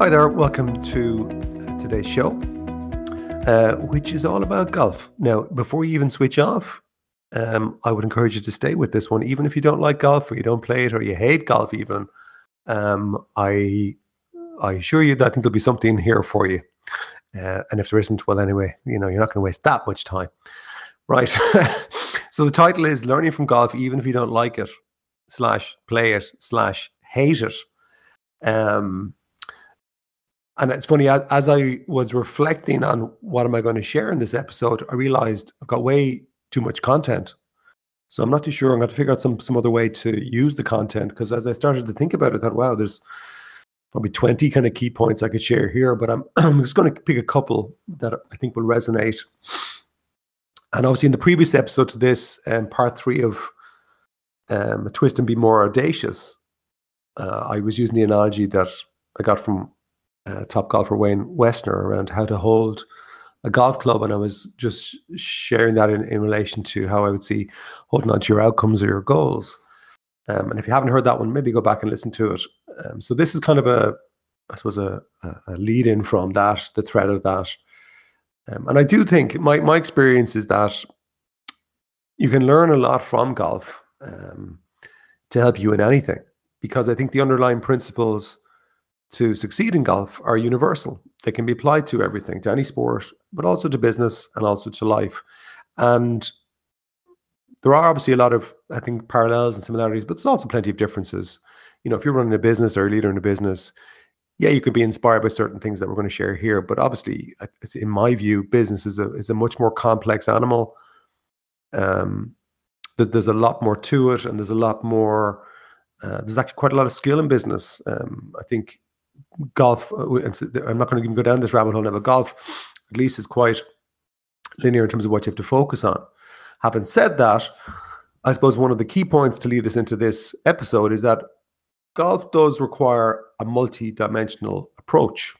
Hi there, welcome to today's show, uh, which is all about golf. Now, before you even switch off, um, I would encourage you to stay with this one, even if you don't like golf or you don't play it or you hate golf. Even um, I, I assure you that I think there'll be something here for you. Uh, and if there isn't, well, anyway, you know, you're not going to waste that much time, right? so the title is "Learning from Golf, even if you don't like it." Slash play it slash hate it. Um, and it's funny as, I was reflecting on what am I going to share in this episode, I realized I've got way too much content. So I'm not too sure. I'm going to figure out some some other way to use the content because as I started to think about it, I thought, wow, there's probably 20 kind of key points I could share here, but I'm, I'm just going to pick a couple that I think will resonate. And obviously, in the previous episode to this, um, part three of um, Twist and Be More Audacious, uh, I was using the analogy that I got from uh, top golfer Wayne Westner around how to hold a golf club, and I was just sharing that in, in relation to how I would see holding on to your outcomes or your goals. Um, and if you haven't heard that one, maybe go back and listen to it. Um, so this is kind of a, I suppose, a, a lead in from that, the thread of that. Um, and I do think my my experience is that you can learn a lot from golf um, to help you in anything, because I think the underlying principles to succeed in golf are universal. They can be applied to everything, to any sport, but also to business and also to life. And there are obviously a lot of, I think, parallels and similarities, but there's also plenty of differences. You know, if you're running a business or a leader in a business, yeah, you could be inspired by certain things that we're going to share here. But obviously, in my view, business is a is a much more complex animal. Um, there's a lot more to it, and there's a lot more. Uh, there's actually quite a lot of skill in business. Um, I think golf. Uh, I'm not going to even go down this rabbit hole now, but golf at least is quite linear in terms of what you have to focus on. Having said that, I suppose one of the key points to lead us into this episode is that golf does require a multi-dimensional approach.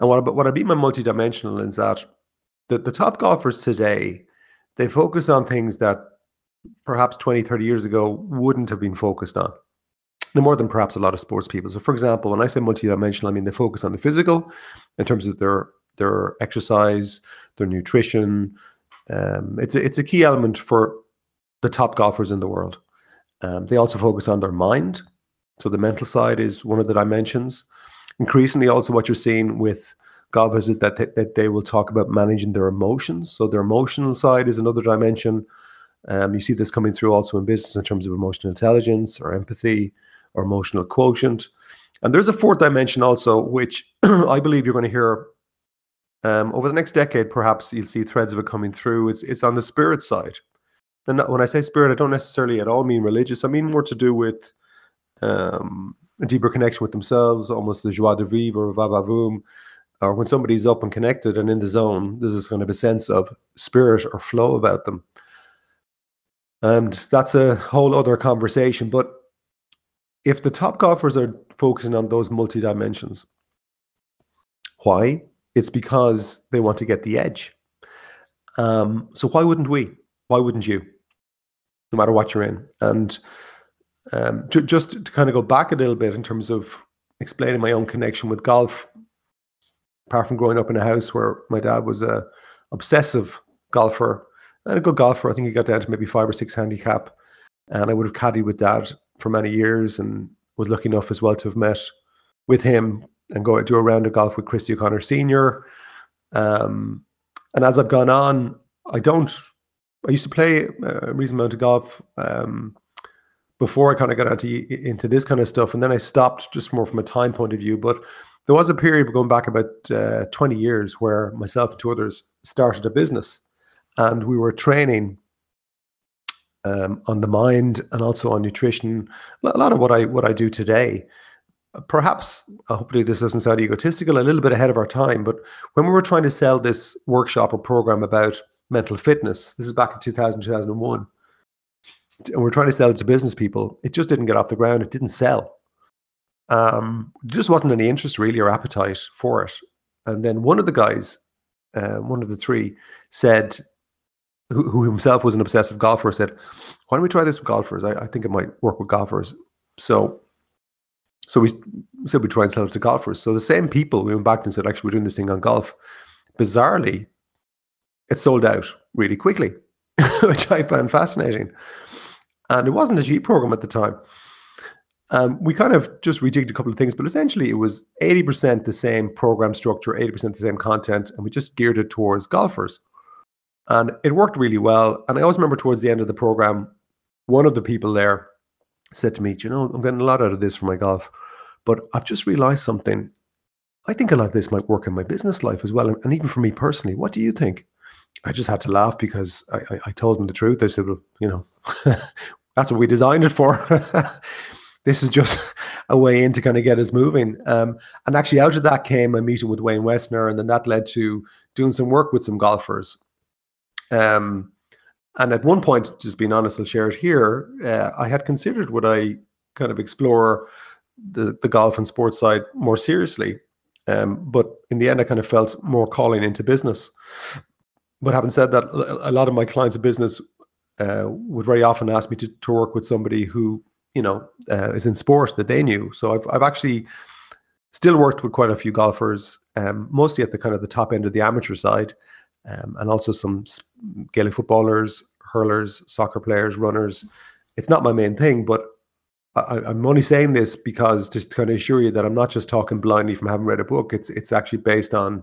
And what, what I mean by multi-dimensional is that the, the top golfers today, they focus on things that perhaps 20, 30 years ago wouldn't have been focused on more than perhaps a lot of sports people. So, for example, when I say multidimensional, I mean they focus on the physical in terms of their their exercise, their nutrition. Um, it's a, it's a key element for the top golfers in the world. Um, they also focus on their mind, so the mental side is one of the dimensions. Increasingly, also what you're seeing with golfers is that they, that they will talk about managing their emotions. So their emotional side is another dimension. Um, you see this coming through also in business in terms of emotional intelligence or empathy or emotional quotient. And there's a fourth dimension also, which I believe you're going to hear um, over the next decade. Perhaps you'll see threads of it coming through. It's it's on the spirit side. And when I say spirit, I don't necessarily at all mean religious. I mean more to do with um, a deeper connection with themselves, almost the joie de vivre or vavavoom, or when somebody's up and connected and in the zone, there's this kind of a sense of spirit or flow about them. And that's a whole other conversation. But if the top golfers are focusing on those multi dimensions, why? It's because they want to get the edge. Um, so why wouldn't we? Why wouldn't you? No matter what you're in. And um, ju- just to kind of go back a little bit in terms of explaining my own connection with golf, apart from growing up in a house where my dad was a obsessive golfer and a good golfer, I think he got down to maybe five or six handicap, and I would have caddied with dad for many years and was lucky enough as well to have met with him and go do a round of golf with Christy O'Connor Senior. Um, and as I've gone on, I don't. I used to play a reasonable amount of golf um, before I kind of got into into this kind of stuff, and then I stopped just more from a time point of view. But there was a period going back about uh, twenty years where myself and two others started a business, and we were training um, on the mind and also on nutrition. A lot of what I what I do today, perhaps hopefully this doesn't sound egotistical, a little bit ahead of our time. But when we were trying to sell this workshop or program about mental fitness, this is back in 2000, 2001, and we're trying to sell it to business people, it just didn't get off the ground. It didn't sell. Um, there just wasn't any interest really or appetite for it. And then one of the guys, uh, one of the three, said, who, who, himself was an obsessive golfer, said, "Why don't we try this with golfers? I, I think it might work with golfers." So so we said we try and sell it to golfers. So the same people we went back and said, actually, we're doing this thing on golf. Bizarrely, it sold out really quickly, which I found fascinating. And it wasn't a G program at the time. Um, we kind of just rejigged a couple of things, but essentially it was 80% the same program structure, 80% the same content, and we just geared it towards golfers. And it worked really well. And I always remember towards the end of the program, one of the people there said to me, you know, I'm getting a lot out of this for my golf, but I've just realized something. I think a lot of this might work in my business life as well, and even for me personally. What do you think? I just had to laugh because I, I, I told him the truth. I said, well, you know, that's what we designed it for. this is just a way in to kind of get us moving. Um, and actually, out of that came a meeting with Wayne Westner, and then that led to doing some work with some golfers. Um, and at one point, just being honest, I'll share it here. Uh, I had considered would I kind of explore the the golf and sports side more seriously, um, but in the end, I kind of felt more calling into business. But having said that, a lot of my clients of business uh, would very often ask me to, to work with somebody who you know uh, is in sport that they knew. So I've I've actually still worked with quite a few golfers, um, mostly at the kind of the top end of the amateur side um, and also some Gaelic footballers, hurlers, soccer players, runners. It's not my main thing, but I, am only saying this because to kind of assure you that I'm not just talking blindly from having read a book. It's it's actually based on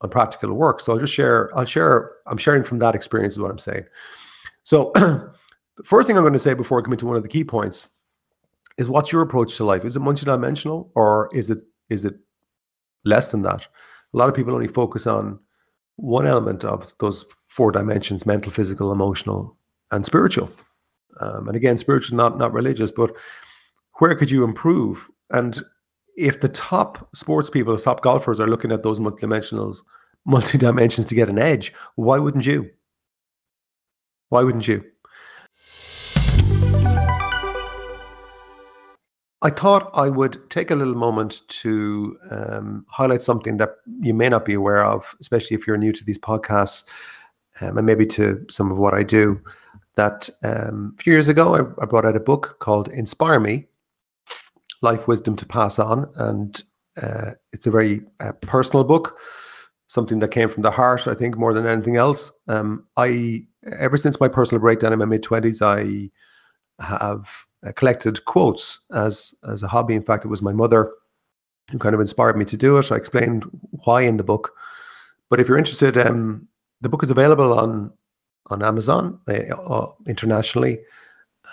on practical work. So I'll just share. I'll share. I'm sharing from that experience is what I'm saying. So the first thing I'm going to say before I come into one of the key points is what's your approach to life? Is it multidimensional or is it is it less than that? A lot of people only focus on one element of those four dimensions mental physical emotional and spiritual. Um, and again spiritual not not religious but where could you improve? And if the top sports people the top golfers are looking at those multidimensionals multi-dimensions to get an edge why wouldn't you? Why wouldn't you? I thought I would take a little moment to um, highlight something that you may not be aware of, especially if you're new to these podcasts um, and maybe to some of what I do. That um, a few years ago, I, I, brought out a book called Inspire Me Life Wisdom to Pass On. And uh, it's a very uh, personal book, something that came from the heart, I think, more than anything else. Um, I, ever since my personal breakdown in my mid 20s, I have uh, collected quotes as as a hobby. In fact, it was my mother who kind of inspired me to do it. I explained why in the book. But if you're interested, um, the book is available on on Amazon uh, uh internationally.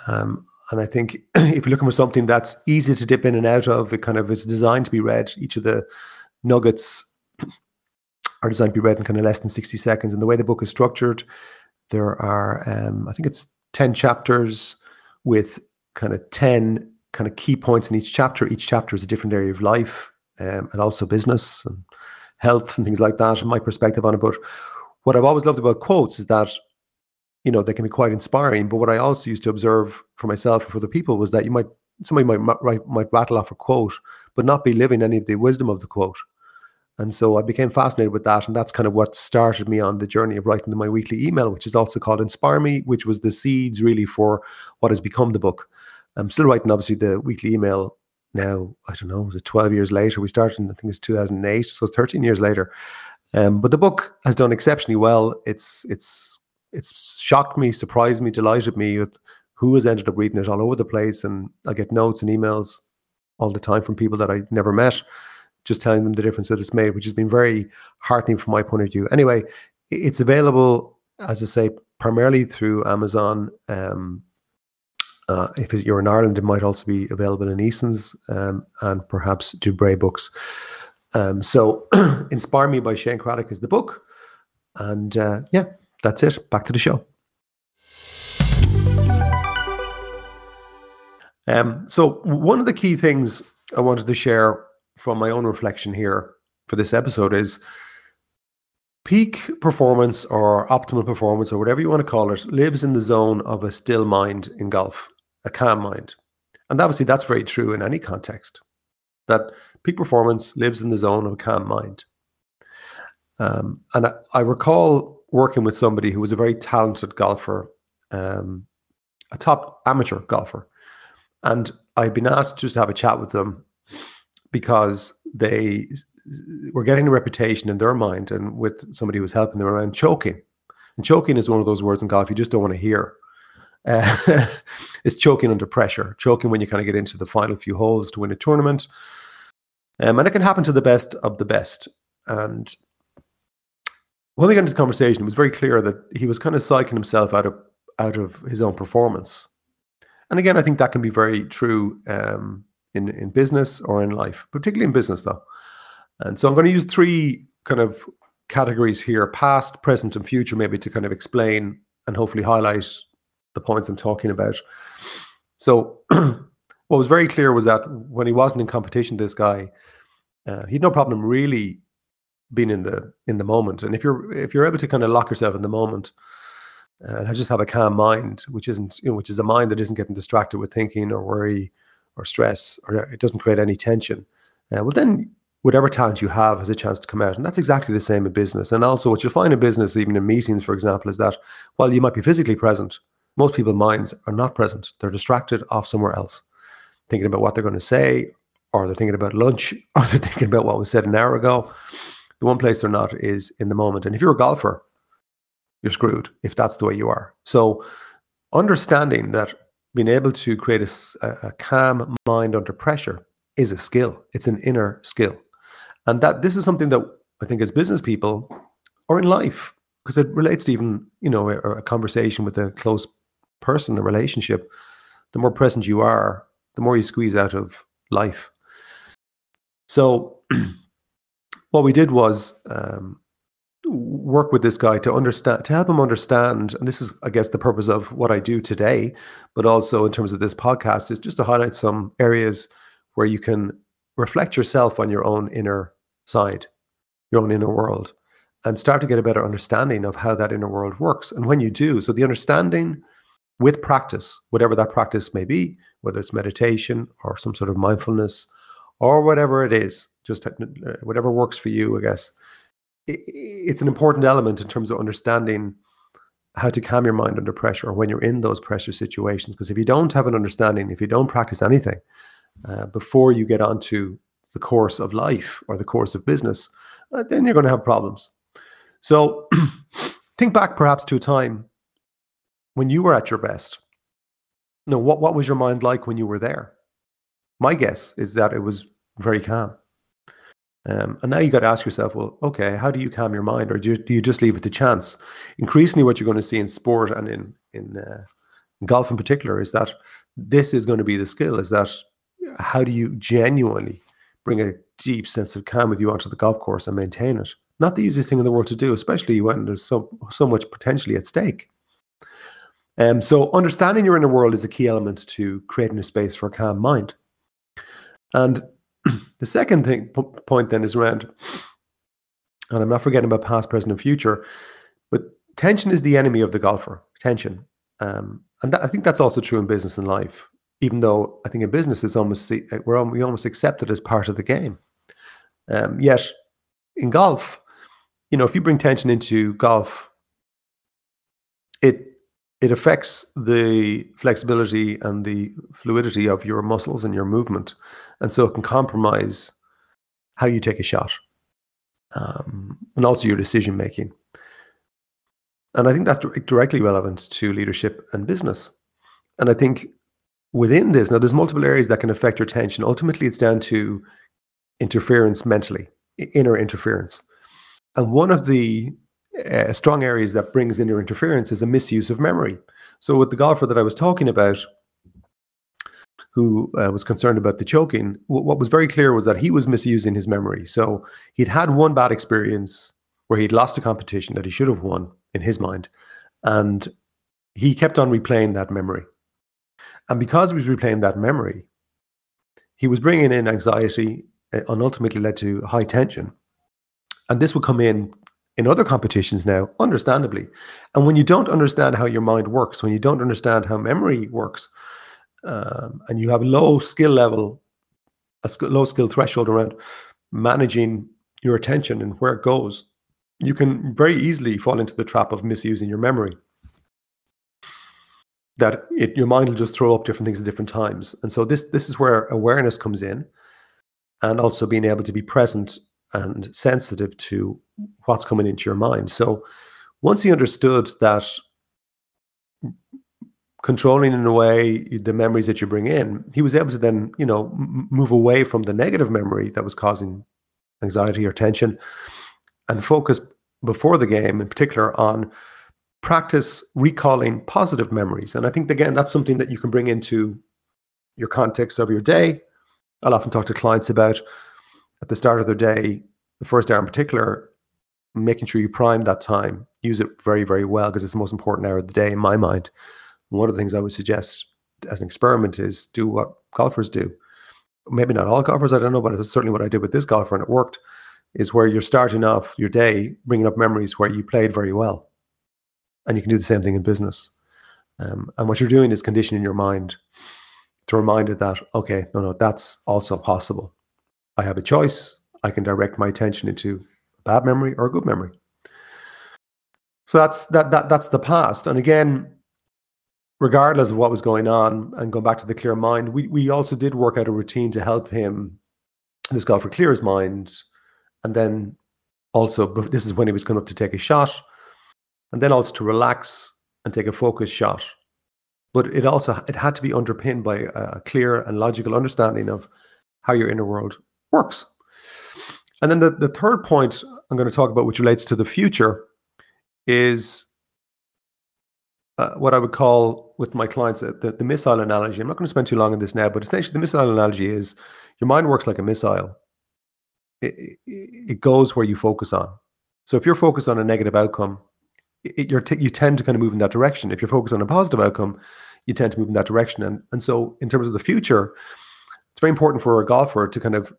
Um, and I think if you're looking for something that's easy to dip in and out of, it kind of is designed to be read. Each of the nuggets are designed to be read in kind of less than 60 seconds. And the way the book is structured, there are, um, I think it's 10 chapters with kind of 10 kind of key points in each chapter. Each chapter is a different area of life um, and also business and health and things like that, and my perspective on it. But what I've always loved about quotes is that, you know, they can be quite inspiring. But what I also used to observe for myself and for the people was that you might, somebody might, might, might rattle off a quote, but not be living any of the wisdom of the quote. And so I became fascinated with that. And that's kind of what started me on the journey of writing my weekly email, which is also called Inspire Me, which was the seeds really for what has become the book. I'm still writing, obviously, the weekly email now. I don't know, was it 12 years later? We started, I think it's 2008, so 13 years later. Um, but the book has done exceptionally well. It's it's it's shocked me, surprised me, delighted me with who has ended up reading it all over the place. And I get notes and emails all the time from people that I've never met, just telling them the difference that it's made, which has been very heartening from my point of view. Anyway, it's available, as I say, primarily through Amazon. Um, uh, if you're in Ireland, it might also be available in Eason's um, and perhaps Dubray Books. Um, so, Inspire Me by Shane Cradock is the book. And uh, yeah, that's it. Back to the show. Um, so, one of the key things I wanted to share from my own reflection here for this episode is peak performance or optimal performance or whatever you want to call it lives in the zone of a still mind in golf, a calm mind. And obviously that's very true in any context. That peak performance lives in the zone of a calm mind. Um, and I, I, recall working with somebody who was a very talented golfer, um, a top amateur golfer. And I'd been asked just to have a chat with them because they were getting a reputation in their mind and with somebody who was helping them around choking. And choking is one of those words in golf you just don't want to hear. Uh, it's choking under pressure, choking when you kind of get into the final few holes to win a tournament. Um, and it can happen to the best of the best. And when we got into this conversation, it was very clear that he was kind of psyching himself out of out of his own performance. And again, I think that can be very true um, in in business or in life, particularly in business, though. And so I'm going to use three kind of categories here: past, present, and future, maybe to kind of explain and hopefully highlight the points I'm talking about. So, what was very clear was that when he wasn't in competition, this guy, uh, he had no problem really being in the in the moment. And if you're if you're able to kind of lock yourself in the moment uh, and just have a calm mind, which isn't you know, which is a mind that isn't getting distracted with thinking or worry or stress, or it doesn't create any tension. Uh, well, then whatever talent you have has a chance to come out, and that's exactly the same in business. And also, what you'll find in business, even in meetings, for example, is that while you might be physically present, most people's minds are not present. They're distracted off somewhere else, thinking about what they're going to say, or they're thinking about lunch, or they're thinking about what was said an hour ago the one place they're not is in the moment. And if you're a golfer, you're screwed if that's the way you are. So, understanding that being able to create a, a calm mind under pressure is a skill. It's an inner skill, and that this is something that I think as business people or in life, because it relates to even you know a, a conversation with a close person, a relationship. The more present you are, the more you squeeze out of life. So. what we did was um, work with this guy to understand to help him understand and this is i guess the purpose of what i do today but also in terms of this podcast is just to highlight some areas where you can reflect yourself on your own inner side your own inner world and start to get a better understanding of how that inner world works and when you do so the understanding with practice whatever that practice may be whether it's meditation or some sort of mindfulness or whatever it is just uh, whatever works for you, I guess. It's an important element in terms of understanding how to calm your mind under pressure or when you're in those pressure situations. Because if you don't have an understanding, if you don't practice anything uh, before you get onto the course of life or the course of business, uh, then you're going to have problems. So think back perhaps to a time when you were at your best. No, what, what was your mind like when you were there? My guess is that it was very calm. Um, and now you got to ask yourself, well, okay, how do you calm your mind, or do you, do you just leave it to chance? Increasingly, what you're going to see in sport and in in, uh, golf in particular is that this is going to be the skill: is that how do you genuinely bring a deep sense of calm with you onto the golf course and maintain it? Not the easiest thing in the world to do, especially when there's so so much potentially at stake. Um, so understanding your inner world is a key element to creating a space for a calm mind. And the second thing p- point then is around, and I'm not forgetting about past, present, and future, but tension is the enemy of the golfer. Tension, um, and that, I think that's also true in business and life. Even though I think in business it's almost we're we almost accept it as part of the game. Um, yet in golf, you know, if you bring tension into golf, it affects the flexibility and the fluidity of your muscles and your movement. And so it can compromise how you take a shot um, and also your decision making. And I think that's directly relevant to leadership and business. And I think within this, now there's multiple areas that can affect your attention. Ultimately, it's down to interference mentally, inner interference. And one of the uh, strong areas that brings in your interference is a misuse of memory. So with the golfer that I was talking about, who uh, was concerned about the choking, w- what was very clear was that he was misusing his memory. So he'd had one bad experience where he'd lost a competition that he should have won in his mind, and he kept on replaying that memory. And because he was replaying that memory, he was bringing in anxiety uh, and ultimately led to high tension. And this would come in in other competitions now, understandably. And when you don't understand how your mind works, when you don't understand how memory works, um, and you have a low skill level, a sk- low skill threshold around managing your attention and where it goes, you can very easily fall into the trap of misusing your memory. That it, your mind will just throw up different things at different times, and so this this is where awareness comes in, and also being able to be present and sensitive to what's coming into your mind. So once he understood that controlling in a way the memories that you bring in, he was able to then, you know, move away from the negative memory that was causing anxiety or tension and focus before the game in particular on practice recalling positive memories. And I think again that's something that you can bring into your context of your day. I'll often talk to clients about at the start of their day, the first hour in particular, making sure you prime that time, use it very, very well because it's the most important hour of the day in my mind. One of the things I would suggest as an experiment is do what golfers do. Maybe not all golfers, I don't know, but it's certainly what I did with this golfer and it worked. Is where you're starting off your day bringing up memories where you played very well. And you can do the same thing in business. Um, and what you're doing is conditioning your mind to remind it that, okay, no, no, that's also possible. I have a choice. I can direct my attention into a bad memory or a good memory. So that's that that that's the past. And again, regardless of what was going on, and going back to the clear mind, we we also did work out a routine to help him, this golfer, clear his mind, and then also this is when he was coming up to take a shot, and then also to relax and take a focused shot. But it also it had to be underpinned by a clear and logical understanding of how your inner world works. And then the, the third point I'm going to talk about, which relates to the future, is uh, what I would call with my clients uh, the, the missile analogy. I'm not going to spend too long on this now, but essentially the missile analogy is your mind works like a missile. It, it, it goes where you focus on. So if you're focused on a negative outcome, it, you're t- you tend to kind of move in that direction. If you're focused on a positive outcome, you tend to move in that direction. And and so in terms of the future, it's very important for a golfer to kind of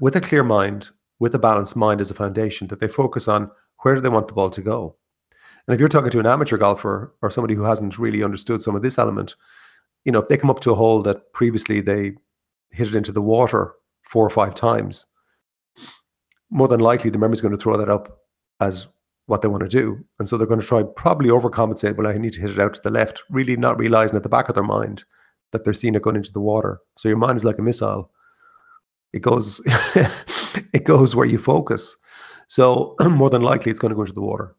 with a clear mind, with a balanced mind as a foundation, that they focus on where do they want the ball to go. And if you're talking to an amateur golfer or somebody who hasn't really understood some of this element, you know, if they come up to a hole that previously they hit it into the water four or five times, more than likely the memory's going to throw that up as what they want to do. And so they're going to try probably overcompensate, well, I need to hit it out to the left, really not realizing at the back of their mind that they're seeing it going into the water. So your mind is like a missile it goes it goes where you focus. So more than likely it's going to go into the water.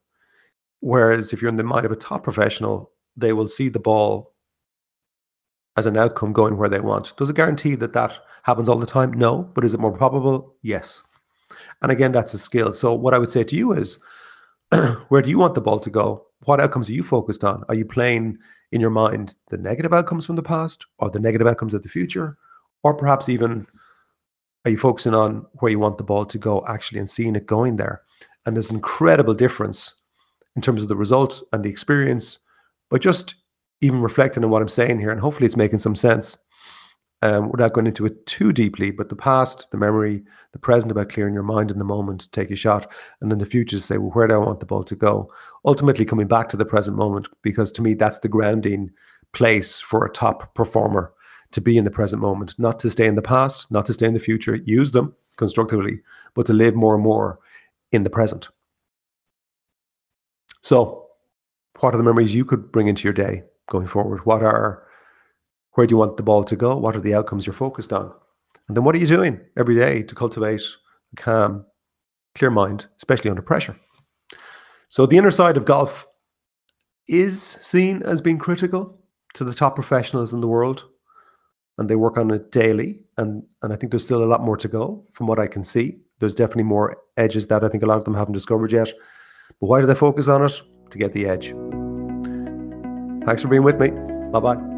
Whereas if you're in the mind of a top professional, they will see the ball as an outcome going where they want. Does it guarantee that that happens all the time? No. But is it more probable? Yes. And again, that's a skill. So what I would say to you is, where do you want the ball to go? What outcomes are you focused on? Are you playing in your mind the negative outcomes from the past or the negative outcomes of the future? Or perhaps even are you focusing on where you want the ball to go actually and seeing it going there? And there's an incredible difference in terms of the result and the experience, but just even reflecting on what I'm saying here, and hopefully it's making some sense um, without going into it too deeply. But the past, the memory, the present about clearing your mind in the moment, take a shot, and then the future to say, well, where do I want the ball to go? Ultimately, coming back to the present moment, because to me, that's the grounding place for a top performer to be in the present moment, not to stay in the past, not to stay in the future, use them constructively, but to live more and more in the present. So, what are the memories you could bring into your day going forward? What are, where do you want the ball to go? What are the outcomes you're focused on? And then what are you doing every day to cultivate a calm, clear mind, especially under pressure? So, the inner side of golf is seen as being critical to the top professionals in the world and they work on it daily. And and I think there's still a lot more to go from what I can see. There's definitely more edges that I think a lot of them haven't discovered yet. But why do they focus on it? To get the edge. Thanks for being with me. Bye bye.